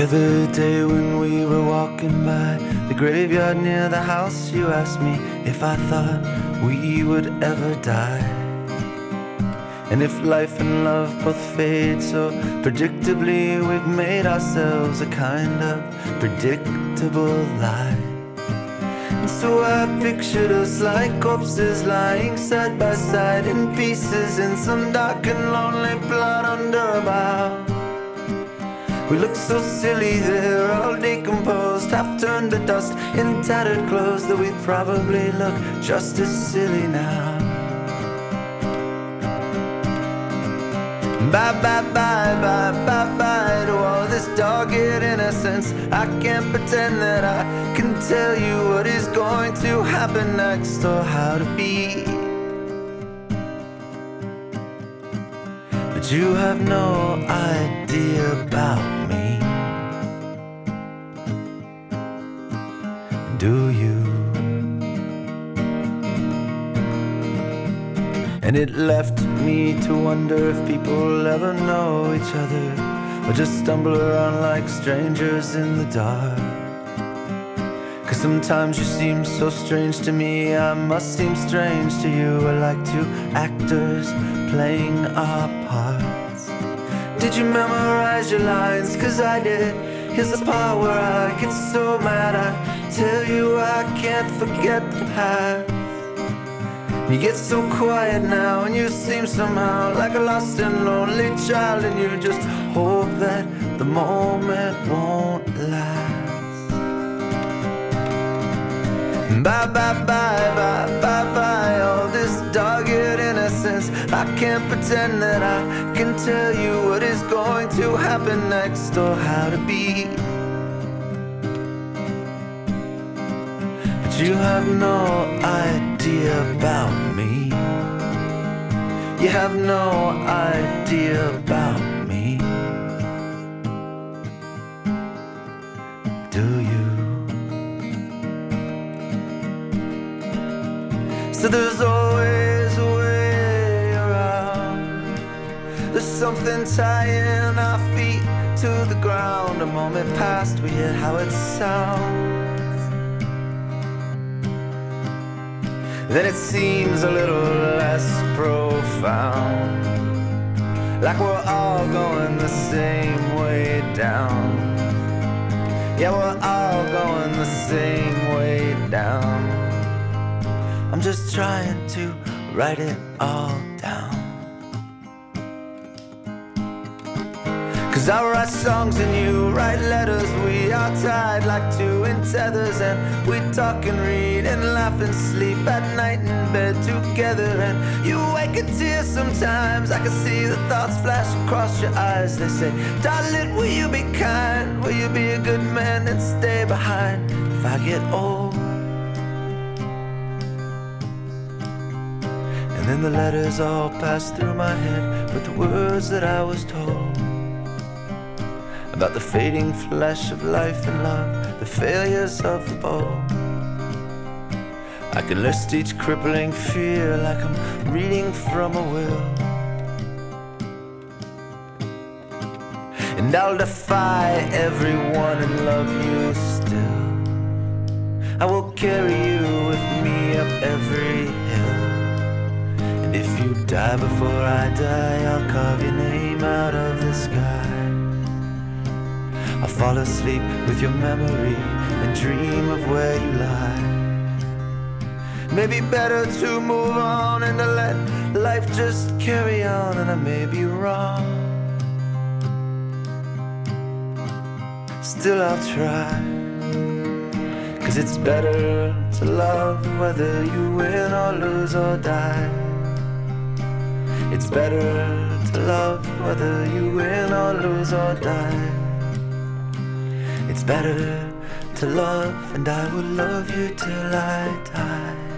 The other day when we were walking by the graveyard near the house, you asked me if I thought we would ever die. And if life and love both fade so predictably, we've made ourselves a kind of predictable lie. And so I pictured us like corpses lying side by side in pieces in some dark and lonely plot under a bough. We look so silly there, all decomposed, half turned to dust in tattered clothes, that we'd probably look just as silly now. Bye bye bye bye bye bye to all this dogged innocence. I can't pretend that I can tell you what is going to happen next or how to be. You have no idea about me. do you? And it left me to wonder if people ever know each other or just stumble around like strangers in the dark. Cause sometimes you seem so strange to me, I must seem strange to you. We're like two actors playing our. Did you memorize your lines? Cause I did. Here's the part where I get so mad I tell you I can't forget the past. You get so quiet now, and you seem somehow like a lost and lonely child, and you just hope that the moment won't last. Bye, bye, bye, bye, bye, bye, all this dogged innocence. I can't pretend that I can tell you what is going to happen next or how to be. But you have no idea about me. You have no idea about me. So there's always a way around. There's something tying our feet to the ground. A moment past, we hear how it sounds. then it seems a little less profound. Like we're all going the same way down. Yeah, we're all going the same way down. I'm just trying to write it all down. Cause I write songs and you write letters. We are tied like two in tethers. And we talk and read and laugh and sleep at night in bed together. And you wake a tear sometimes. I can see the thoughts flash across your eyes. They say, Darling, will you be kind? Will you be a good man and stay behind if I get old? And then the letters all pass through my head with the words that I was told about the fading flesh of life and love, the failures of the bow. I can list each crippling fear like I'm reading from a will. And I'll defy everyone and love you still. I will carry you with me up every die before I die, I'll carve your name out of the sky. I'll fall asleep with your memory and dream of where you lie. Maybe better to move on and to let life just carry on, and I may be wrong. Still, I'll try. Cause it's better to love whether you win or lose or die. It's better to love whether you win or lose or die. It's better to love, and I will love you till I die.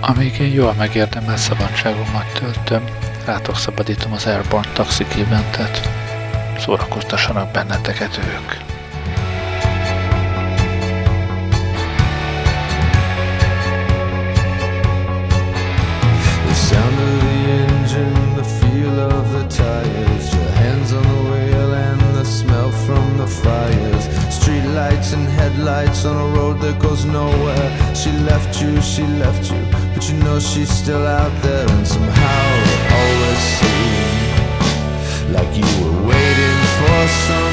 Amíg én jól megérdemel szabadságomat töltöm, rátok szabadítom az Airborne Toxic eventet. Szórakoztassanak benneteket ők. The sound of the engine, the feel of the tires, your hands on the wheel and the smell from the fires. Street lights and headlights on a road that goes nowhere. She left you, she left you, but you know she's still out there and somehow see. Like you were waiting for some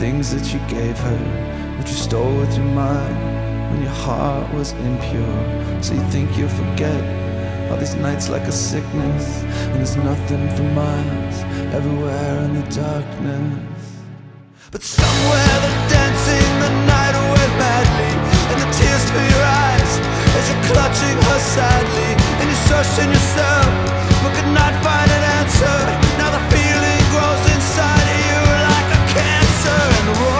things that you gave her, what you stole with your mind when your heart was impure. So you think you'll forget all these nights like a sickness, and there's nothing for miles everywhere in the darkness. But somewhere they're dancing the night away madly, and the tears fill your eyes as you're clutching her sadly, and you're searching yourself but could not find an answer. Now the the.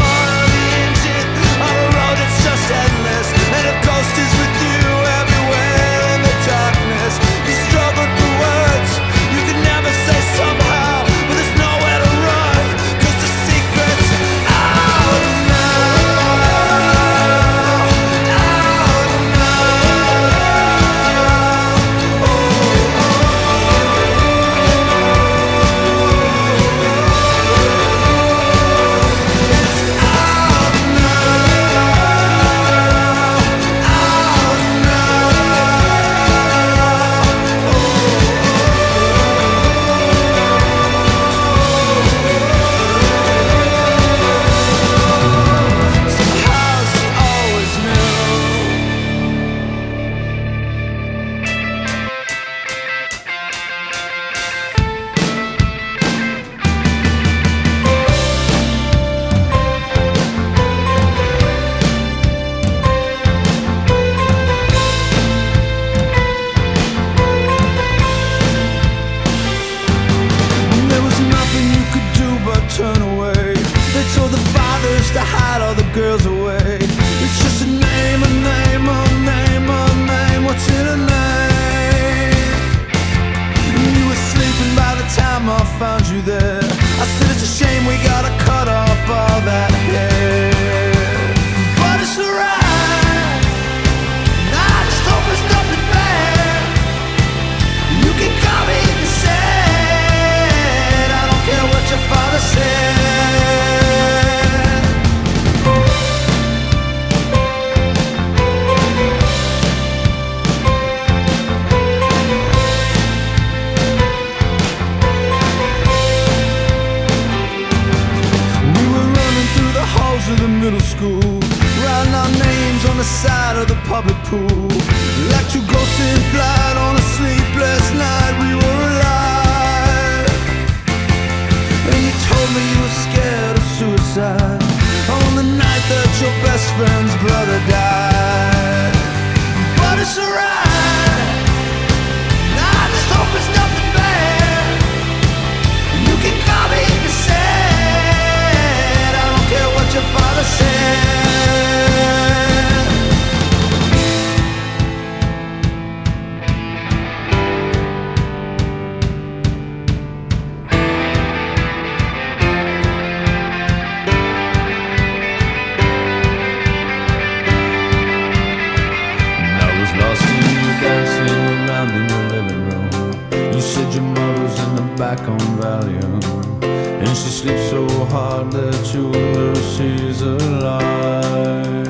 back on Valium. And she sleeps so hard that you know she's alive.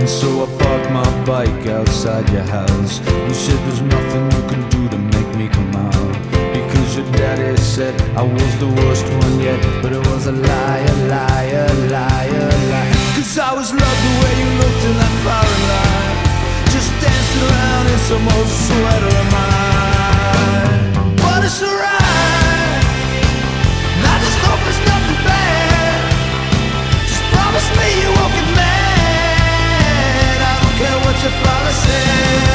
And so I parked my bike outside your house. You said there's nothing you can do to make me come out. Because your daddy said I was the worst one yet. But it was a lie, a lie, a lie, a lie. Cause I was loved the way you looked in that firelight. Just dancing around in some old sweater of mine. Don't care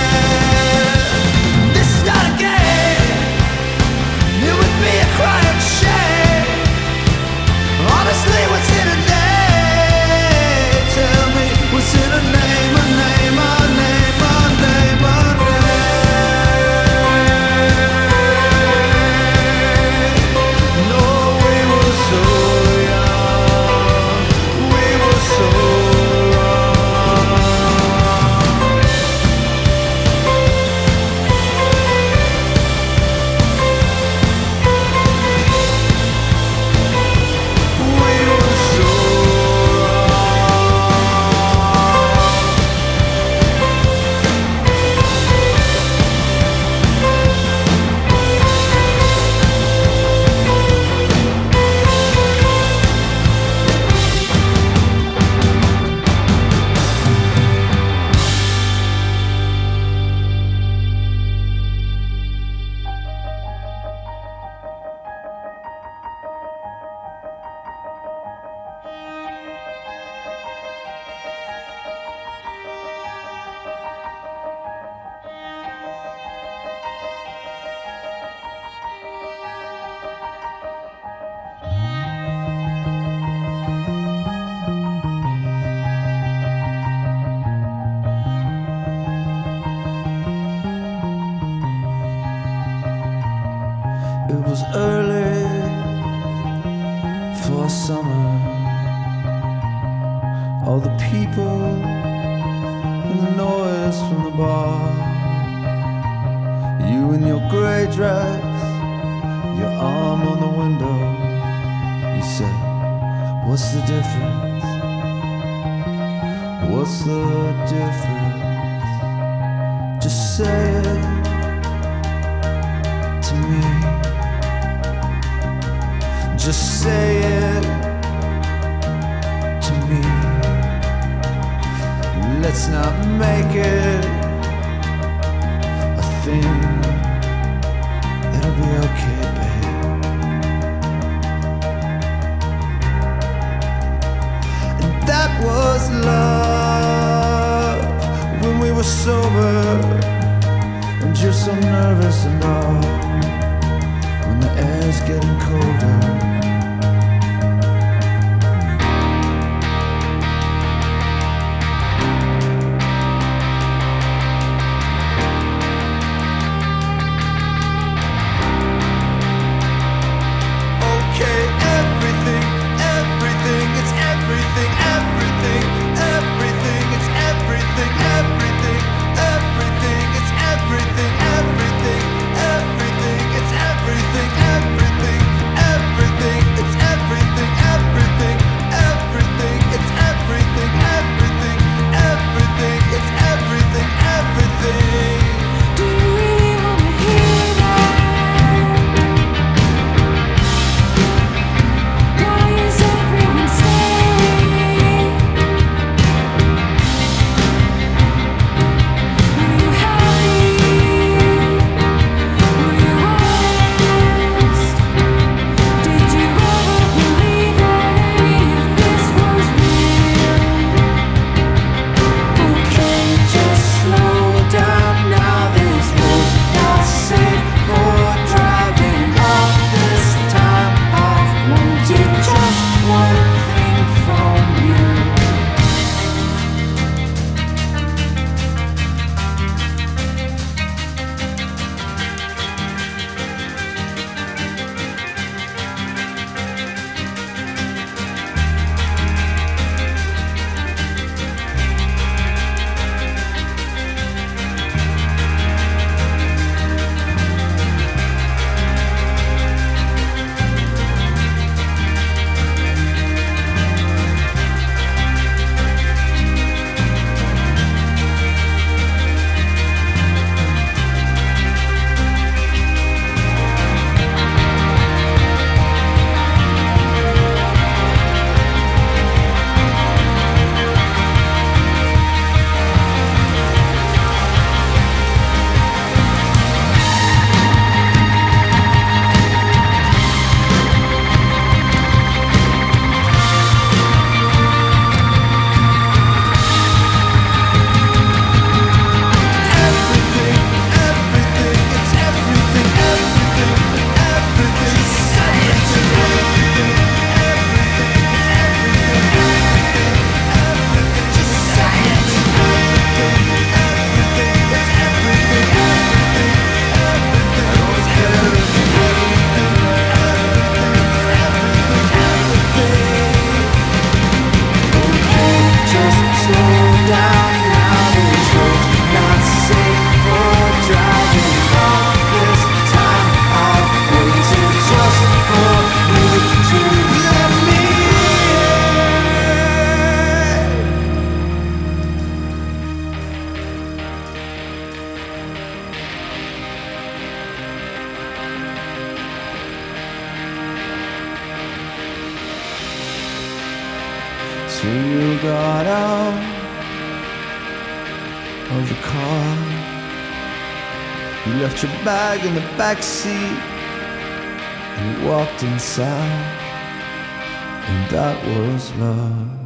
getting colder. of the car. You left your bag in the back seat and you walked inside, and that was love.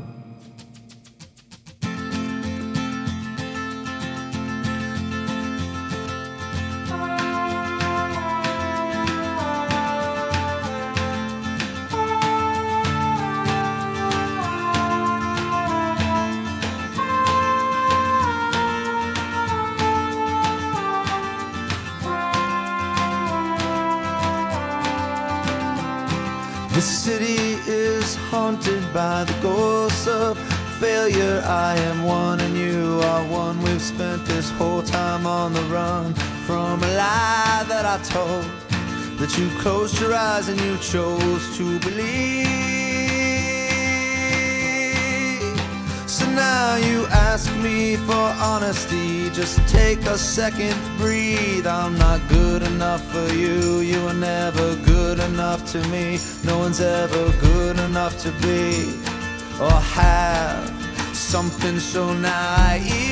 failure. I am one and you are one. We've spent this whole time on the run from a lie that I told. That you closed your eyes and you chose to believe. So now you ask me for honesty. Just take a second, breathe. I'm not good enough for you. You were never good enough to me. No one's ever good enough to be or have something so naive.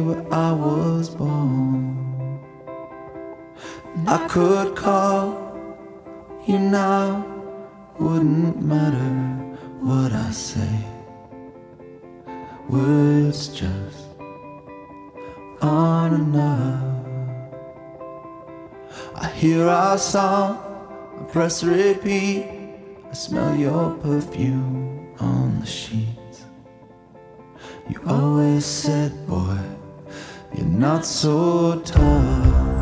where I was born. I could call you now, wouldn't matter what I say. Words just aren't enough. I hear our song, I press repeat, I smell your perfume on the sheets. You always said, boy. You're not so tough.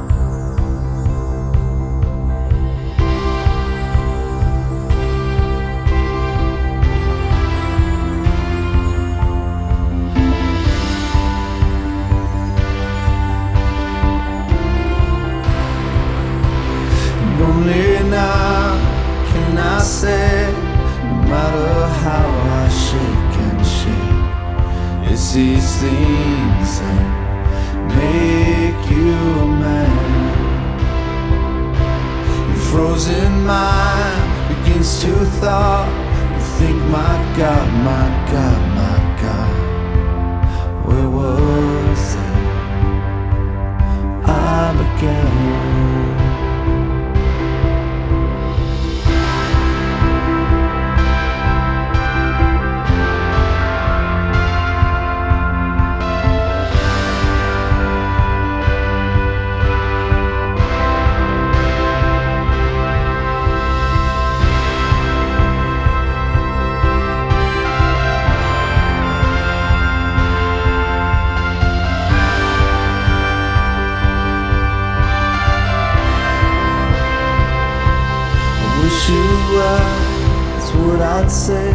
I'd say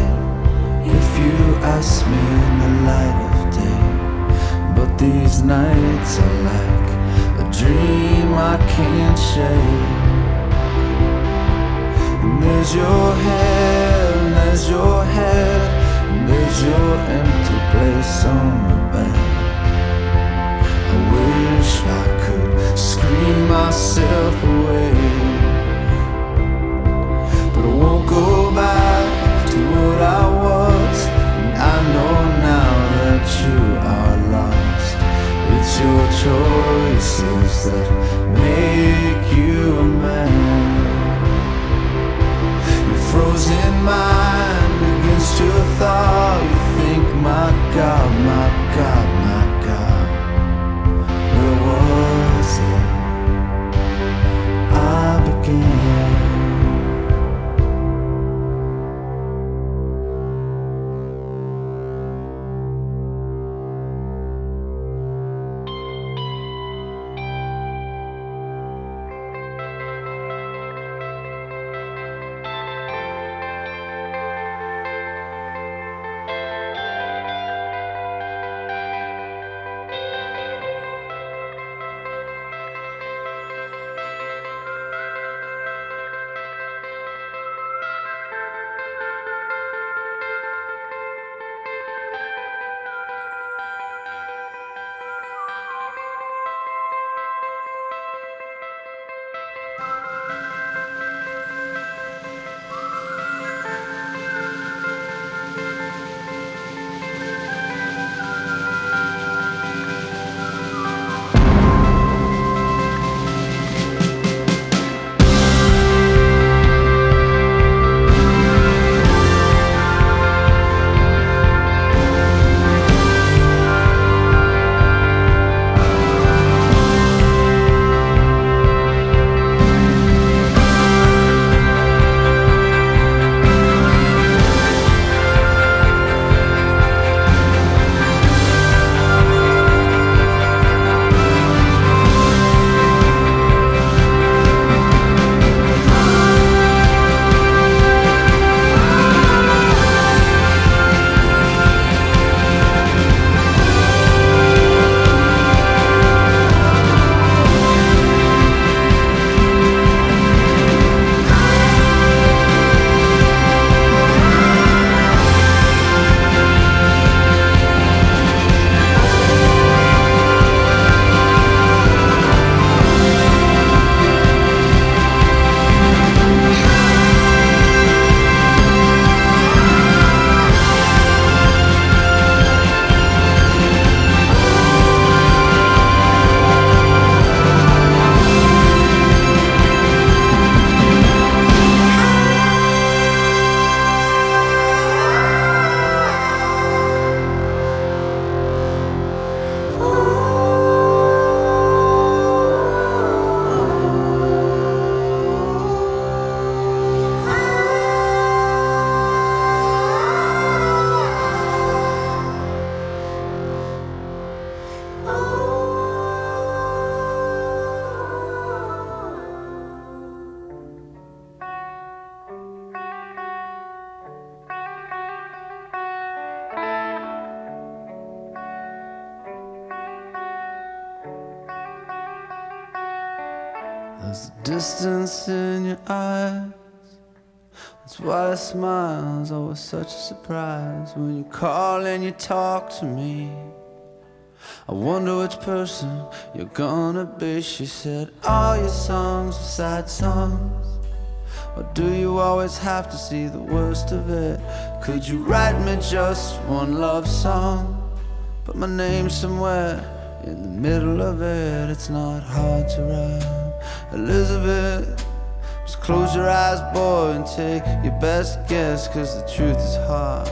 if you ask me in the light of day. But these nights are like a dream I can't shake. And there's your hair, and there's your head, and there's your empty place on the bed. I wish I could scream myself away. Your choices that make you a man. Your frozen mind against your thought. You think, my God, my A smile's always such a surprise when you call and you talk to me. I wonder which person you're gonna be. She said, All your songs are sad songs. Or do you always have to see the worst of it? Could you write me just one love song? Put my name somewhere in the middle of it. It's not hard to write. Elizabeth, just close your eyes, boy, and take your best guess. Cause the truth is hard,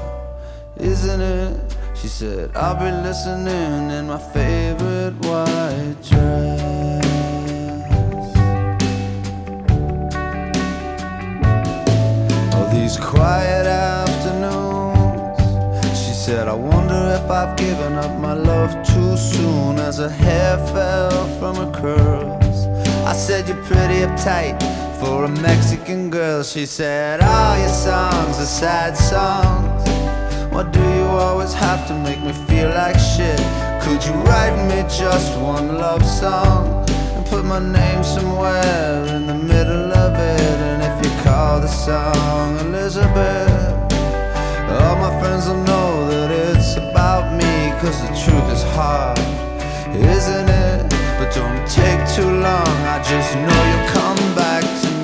isn't it? She said, I'll be listening in my favorite white dress. All these quiet afternoons. She said, I wonder if I've given up my love too soon as her hair fell from her curls. I said, You're pretty uptight for a Mexican girl. She said, All your songs are sad songs. Why do you always have to make me feel like shit? Could you write me just one love song and put my name somewhere in the middle of it? And if you call the song Elizabeth, all my friends will know that it's about me. Cause the truth is hard, isn't it? But don't take too long. I just know you'll come back to me.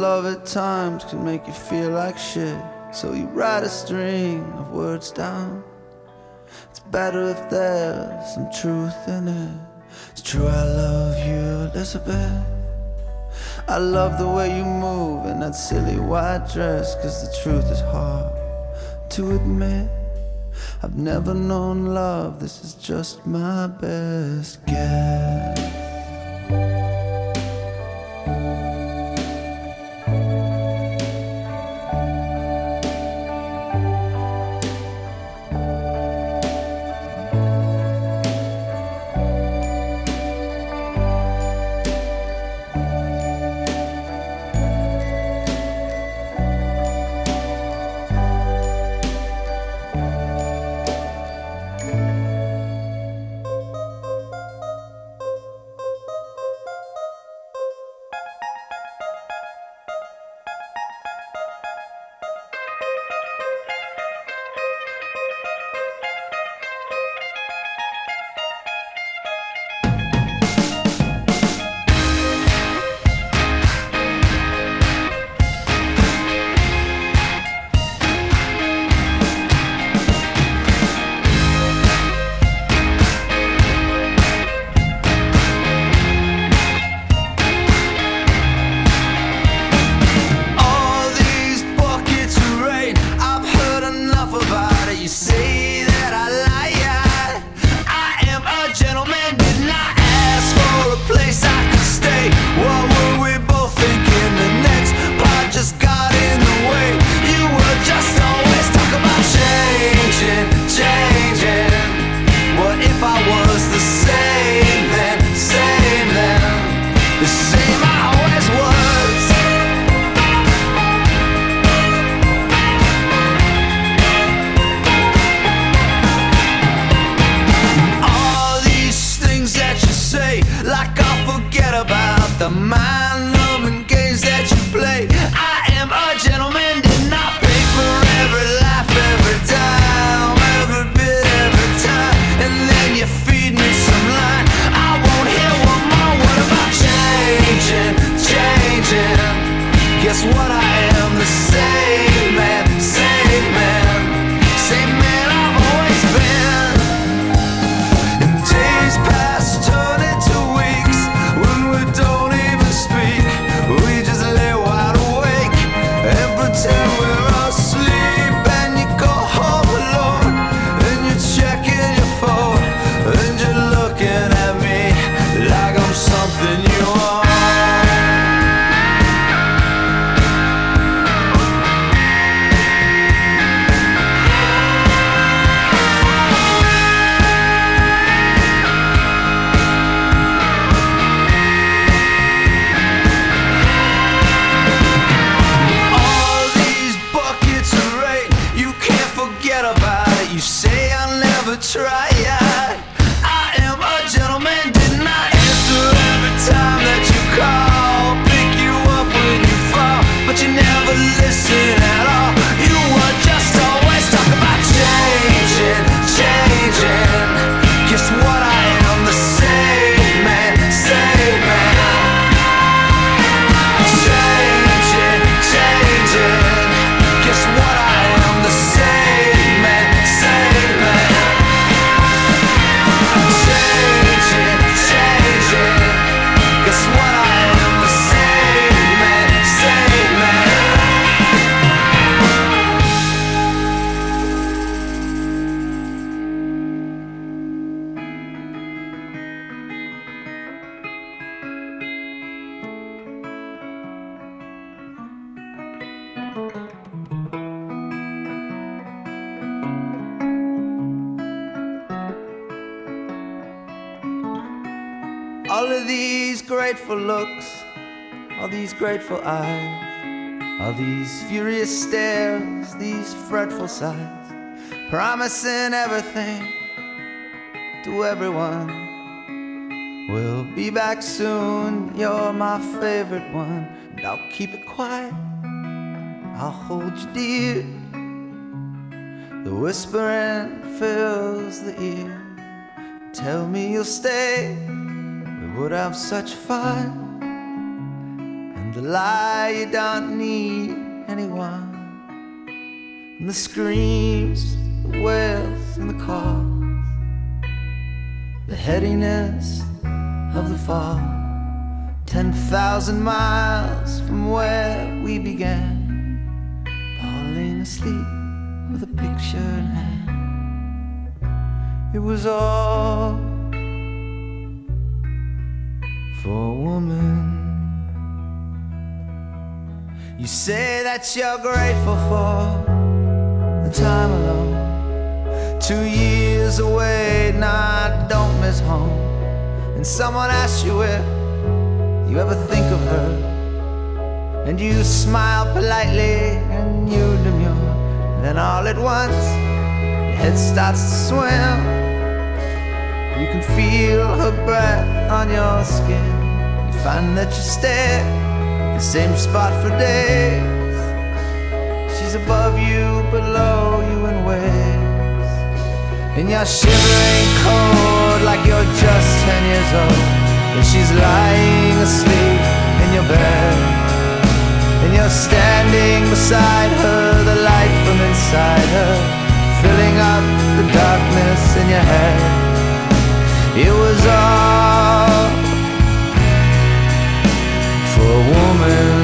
Love at times can make you feel like shit. So you write a string of words down. It's better if there's some truth in it. It's true, I love you, Elizabeth. I love the way you move in that silly white dress. Cause the truth is hard to admit. I've never known love, this is just my best guess. Grateful eyes, all these furious stares, these fretful sighs, promising everything to everyone. We'll be back soon, you're my favorite one, and I'll keep it quiet. I'll hold you dear. The whispering fills the ear. Tell me you'll stay, we would have such fun. And the lie you don't need anyone. And the screams, the wails, and the calls. The headiness of the fall. Ten thousand miles from where we began. Falling asleep with a picture in hand. It was all for a woman. You say that you're grateful for the time alone. Two years away, nah, I don't miss home. And someone asks you if you ever think of her. And you smile politely and you demur. Then all at once, your head starts to swim. You can feel her breath on your skin. You find that you stare the same spot for days. She's above you, below you in waves. And you're shivering cold like you're just 10 years old. And she's lying asleep in your bed. And you're standing beside her, the light from inside her, filling up the darkness in your head. It was all a woman.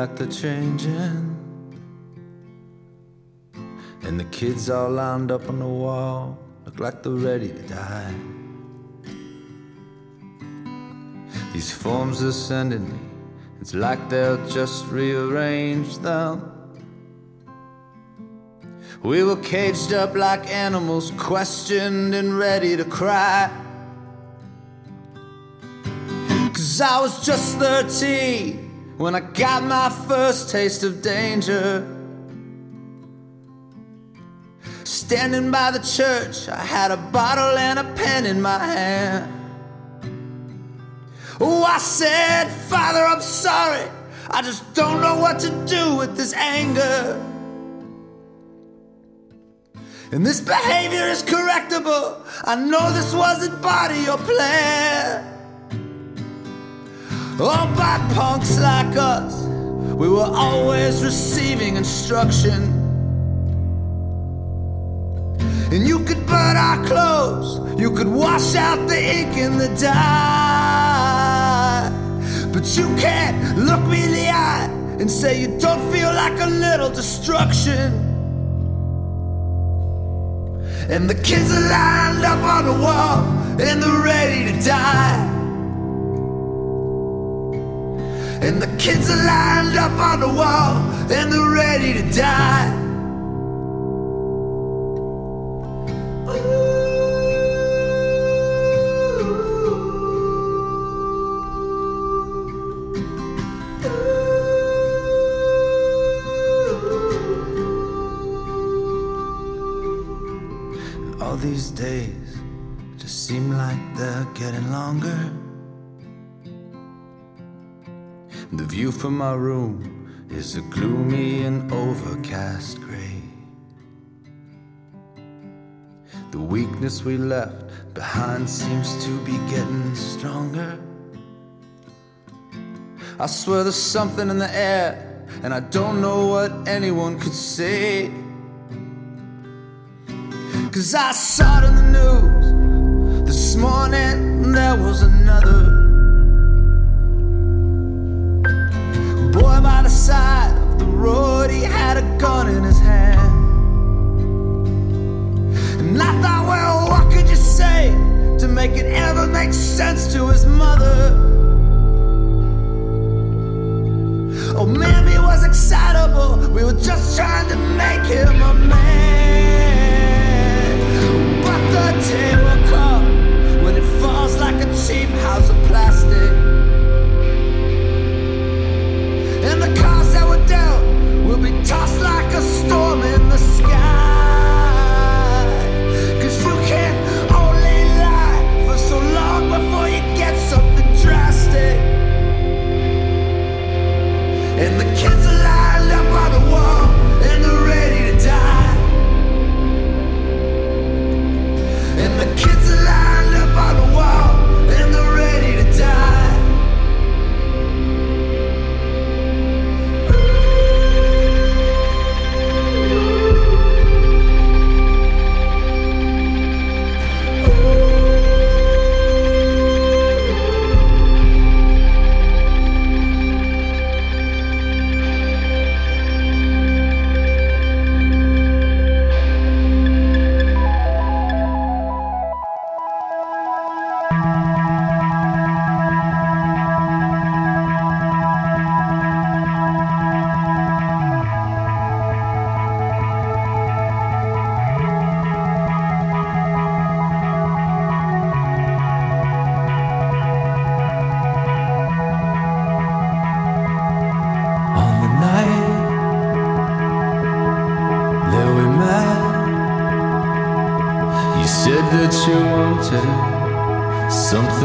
Like they're changing. And the kids all lined up on the wall look like they're ready to die. These forms are sending me, it's like they'll just rearrange them. We were caged up like animals, questioned and ready to cry. Cause I was just 13 when I got my first taste of danger. Standing by the church, I had a bottle and a pen in my hand. Oh, I said, Father, I'm sorry. I just don't know what to do with this anger. And this behavior is correctable. I know this wasn't part of your plan. Oh, by punks like us, we were always receiving instruction. And you could burn our clothes, you could wash out the ink in the dye. But you can't look me in the eye and say you don't feel like a little destruction. And the kids are lined up on the wall and they're ready to die. And the kids are lined up on the wall and they're ready to die. View from my room is a gloomy and overcast gray. The weakness we left behind seems to be getting stronger. I swear there's something in the air, and I don't know what anyone could say. Cause I saw it in the news this morning, there was another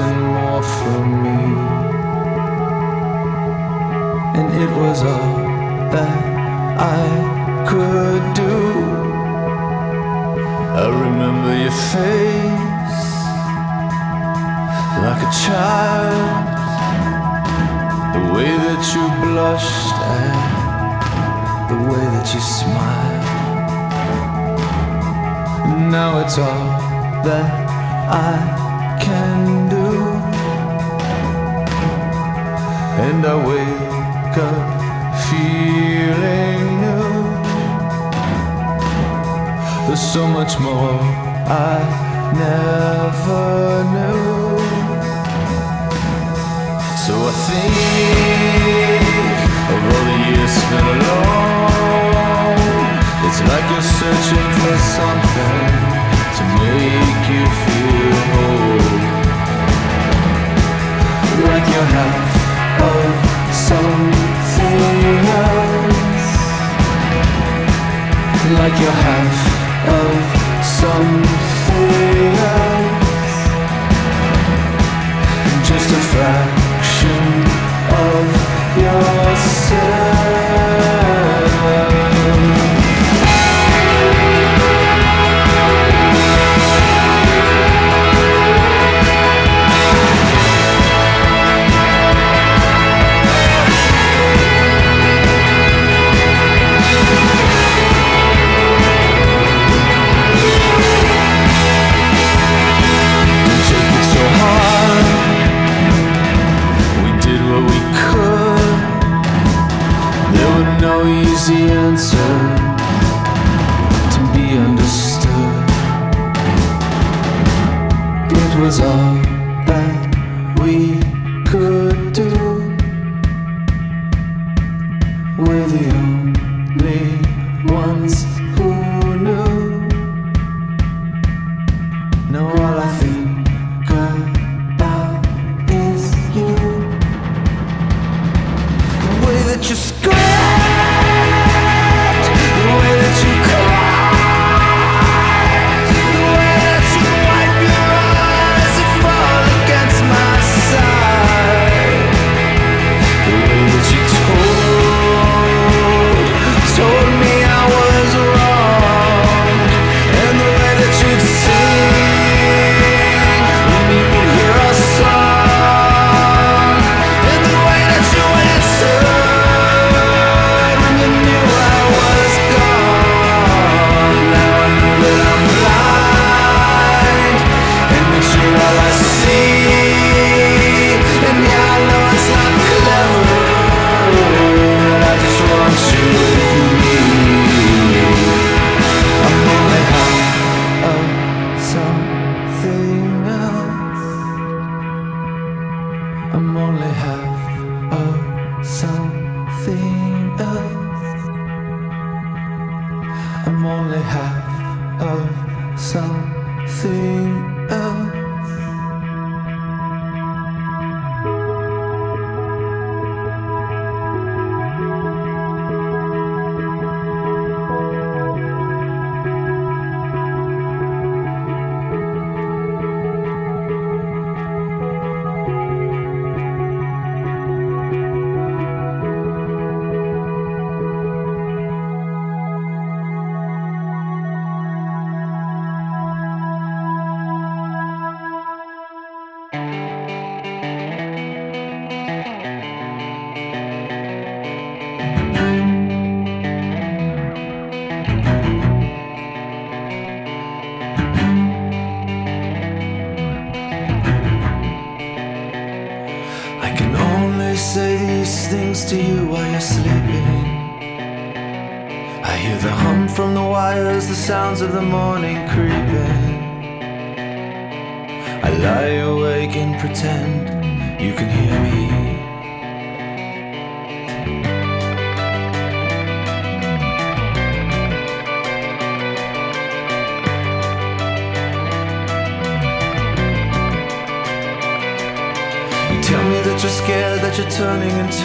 more from me, and it was all that I could do. I remember your face like a child the way that you blushed and the way that you smiled. Now it's all that I can And I wake up feeling new. There's so much more I never knew. So I think of all the years spent alone. It's like you're searching for something to make you feel whole. Like something else. Like you're half of something else just a fraction of yourself.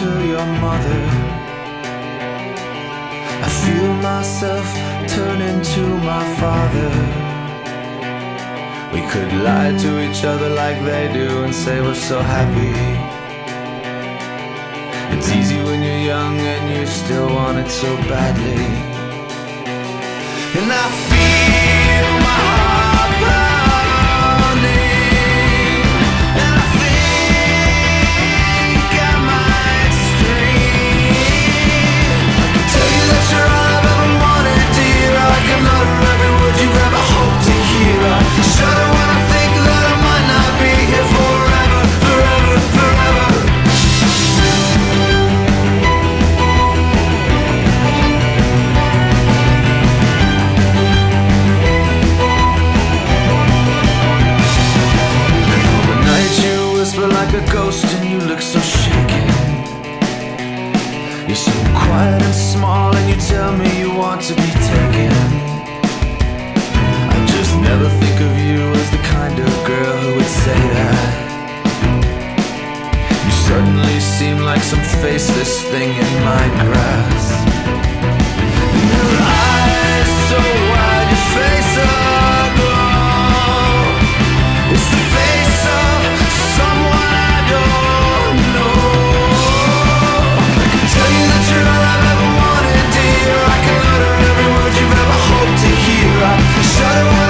Turning into your mother. I feel myself turn into my father. We could lie to each other like they do and say we're so happy. It's easy when you're young and you still want it so badly. And I feel my heart quiet and small and you tell me you want to be taken. I just never think of you as the kind of girl who would say that. You suddenly seem like some faceless thing in my grasp. Your eyes so wide, your face so shadow